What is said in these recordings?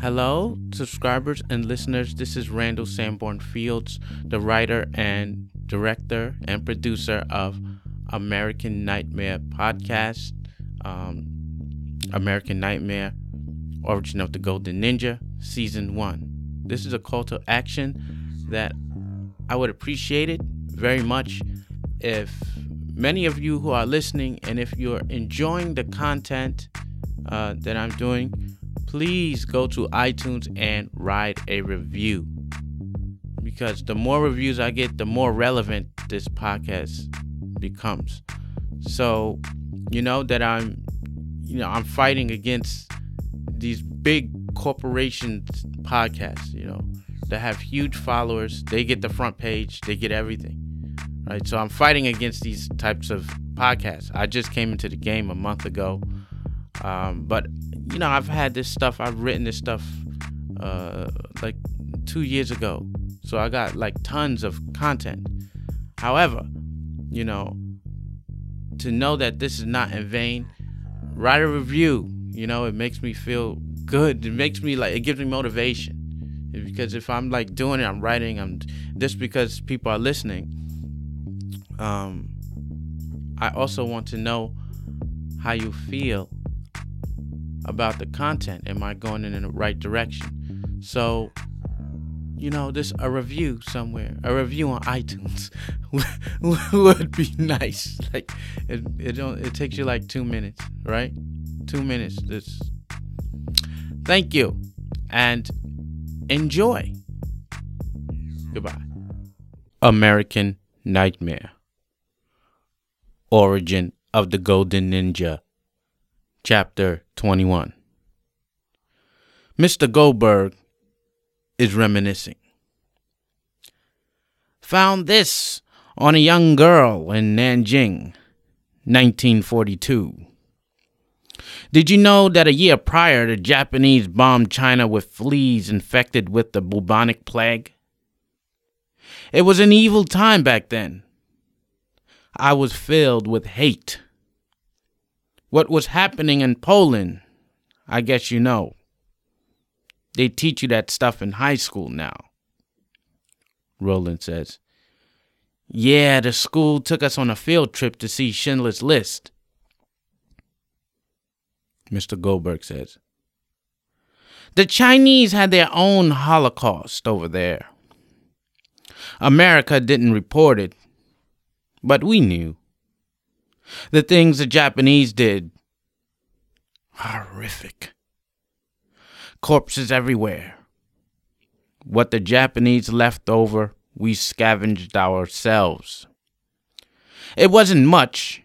Hello, subscribers and listeners. This is Randall Sanborn Fields, the writer and director and producer of American Nightmare podcast. Um, American Nightmare, Origin of the Golden Ninja, Season 1. This is a call to action that I would appreciate it very much if many of you who are listening and if you're enjoying the content uh, that I'm doing, please go to iTunes and write a review. Because the more reviews I get, the more relevant this podcast becomes. So, you know that I'm you know, I'm fighting against these big corporations podcasts, you know, that have huge followers. They get the front page, they get everything. Right? So I'm fighting against these types of podcasts. I just came into the game a month ago. Um, but you know, I've had this stuff, I've written this stuff uh, like two years ago. So I got like tons of content. However, you know, to know that this is not in vain, write a review. You know, it makes me feel good. It makes me like it gives me motivation. Because if I'm like doing it, I'm writing, I'm just because people are listening. Um, I also want to know how you feel about the content. Am I going in the right direction? So, you know, this a review somewhere, a review on iTunes would be nice. Like it, it don't, it takes you like two minutes, right? Two minutes. This. Thank you, and enjoy. Goodbye. American Nightmare. Origin of the Golden Ninja. Chapter 21. Mr. Goldberg is reminiscing. Found this on a young girl in Nanjing, 1942. Did you know that a year prior, the Japanese bombed China with fleas infected with the bubonic plague? It was an evil time back then. I was filled with hate. What was happening in Poland, I guess you know. They teach you that stuff in high school now. Roland says, Yeah, the school took us on a field trip to see Schindler's List. Mr. Goldberg says, The Chinese had their own Holocaust over there. America didn't report it, but we knew. The things the Japanese did horrific. Corpses everywhere. What the Japanese left over, we scavenged ourselves. It wasn't much.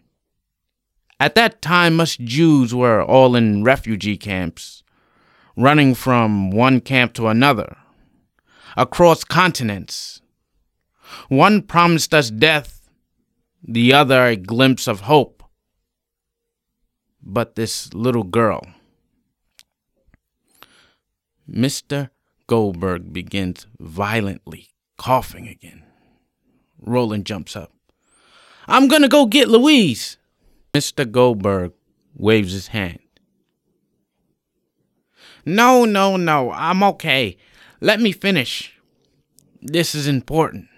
At that time, most Jews were all in refugee camps, running from one camp to another, across continents. One promised us death, the other a glimpse of hope. But this little girl, Mr. Goldberg begins violently coughing again. Roland jumps up. I'm gonna go get Louise. Mr. Goldberg waves his hand. No, no, no, I'm okay. Let me finish. This is important.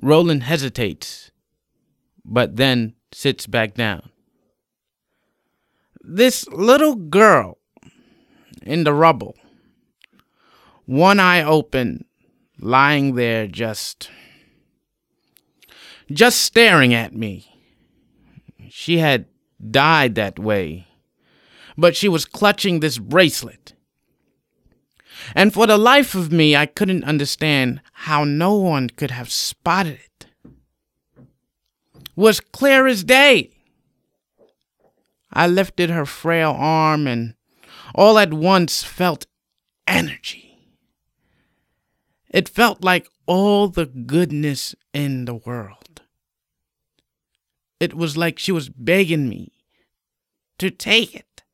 Roland hesitates, but then sits back down. This little girl in the rubble, one eye open, lying there just. just staring at me. She had died that way, but she was clutching this bracelet. And for the life of me, I couldn't understand how no one could have spotted it. Was clear as day. I lifted her frail arm and all at once felt energy. It felt like all the goodness in the world. It was like she was begging me to take it.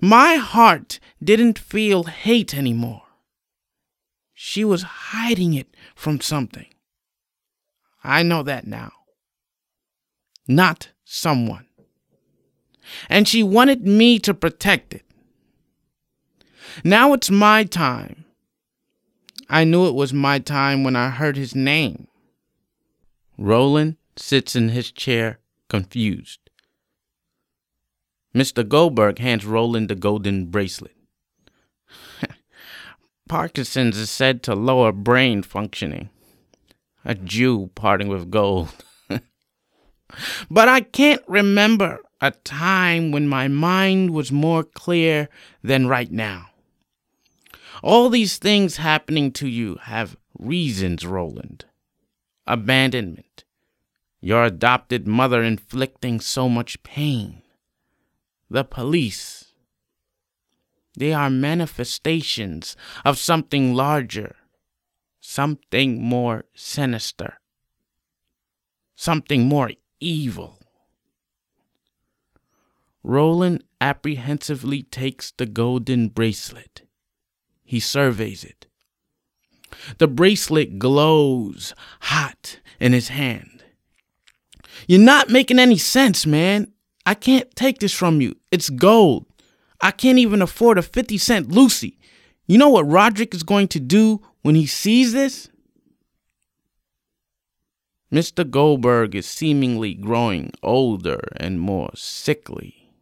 My heart didn't feel hate anymore. She was hiding it from something. I know that now. Not someone. And she wanted me to protect it. Now it's my time. I knew it was my time when I heard his name. Roland sits in his chair, confused. Mr. Goldberg hands Roland the golden bracelet. Parkinson's is said to lower brain functioning. A Jew parting with gold. but I can't remember a time when my mind was more clear than right now. All these things happening to you have reasons, Roland. Abandonment, your adopted mother inflicting so much pain, the police. They are manifestations of something larger, something more sinister, something more evil. Roland apprehensively takes the golden bracelet. He surveys it. The bracelet glows hot in his hand. You're not making any sense, man. I can't take this from you. It's gold. I can't even afford a 50 cent Lucy. You know what Roderick is going to do when he sees this? Mr. Goldberg is seemingly growing older and more sickly.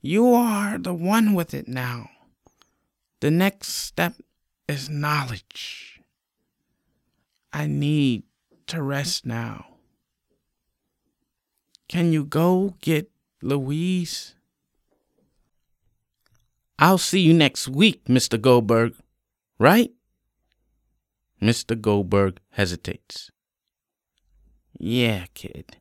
You are the one with it now. The next step is knowledge. I need to rest now. Can you go get Louise? I'll see you next week, Mr. Goldberg, right? Mr. Goldberg hesitates. Yeah, kid.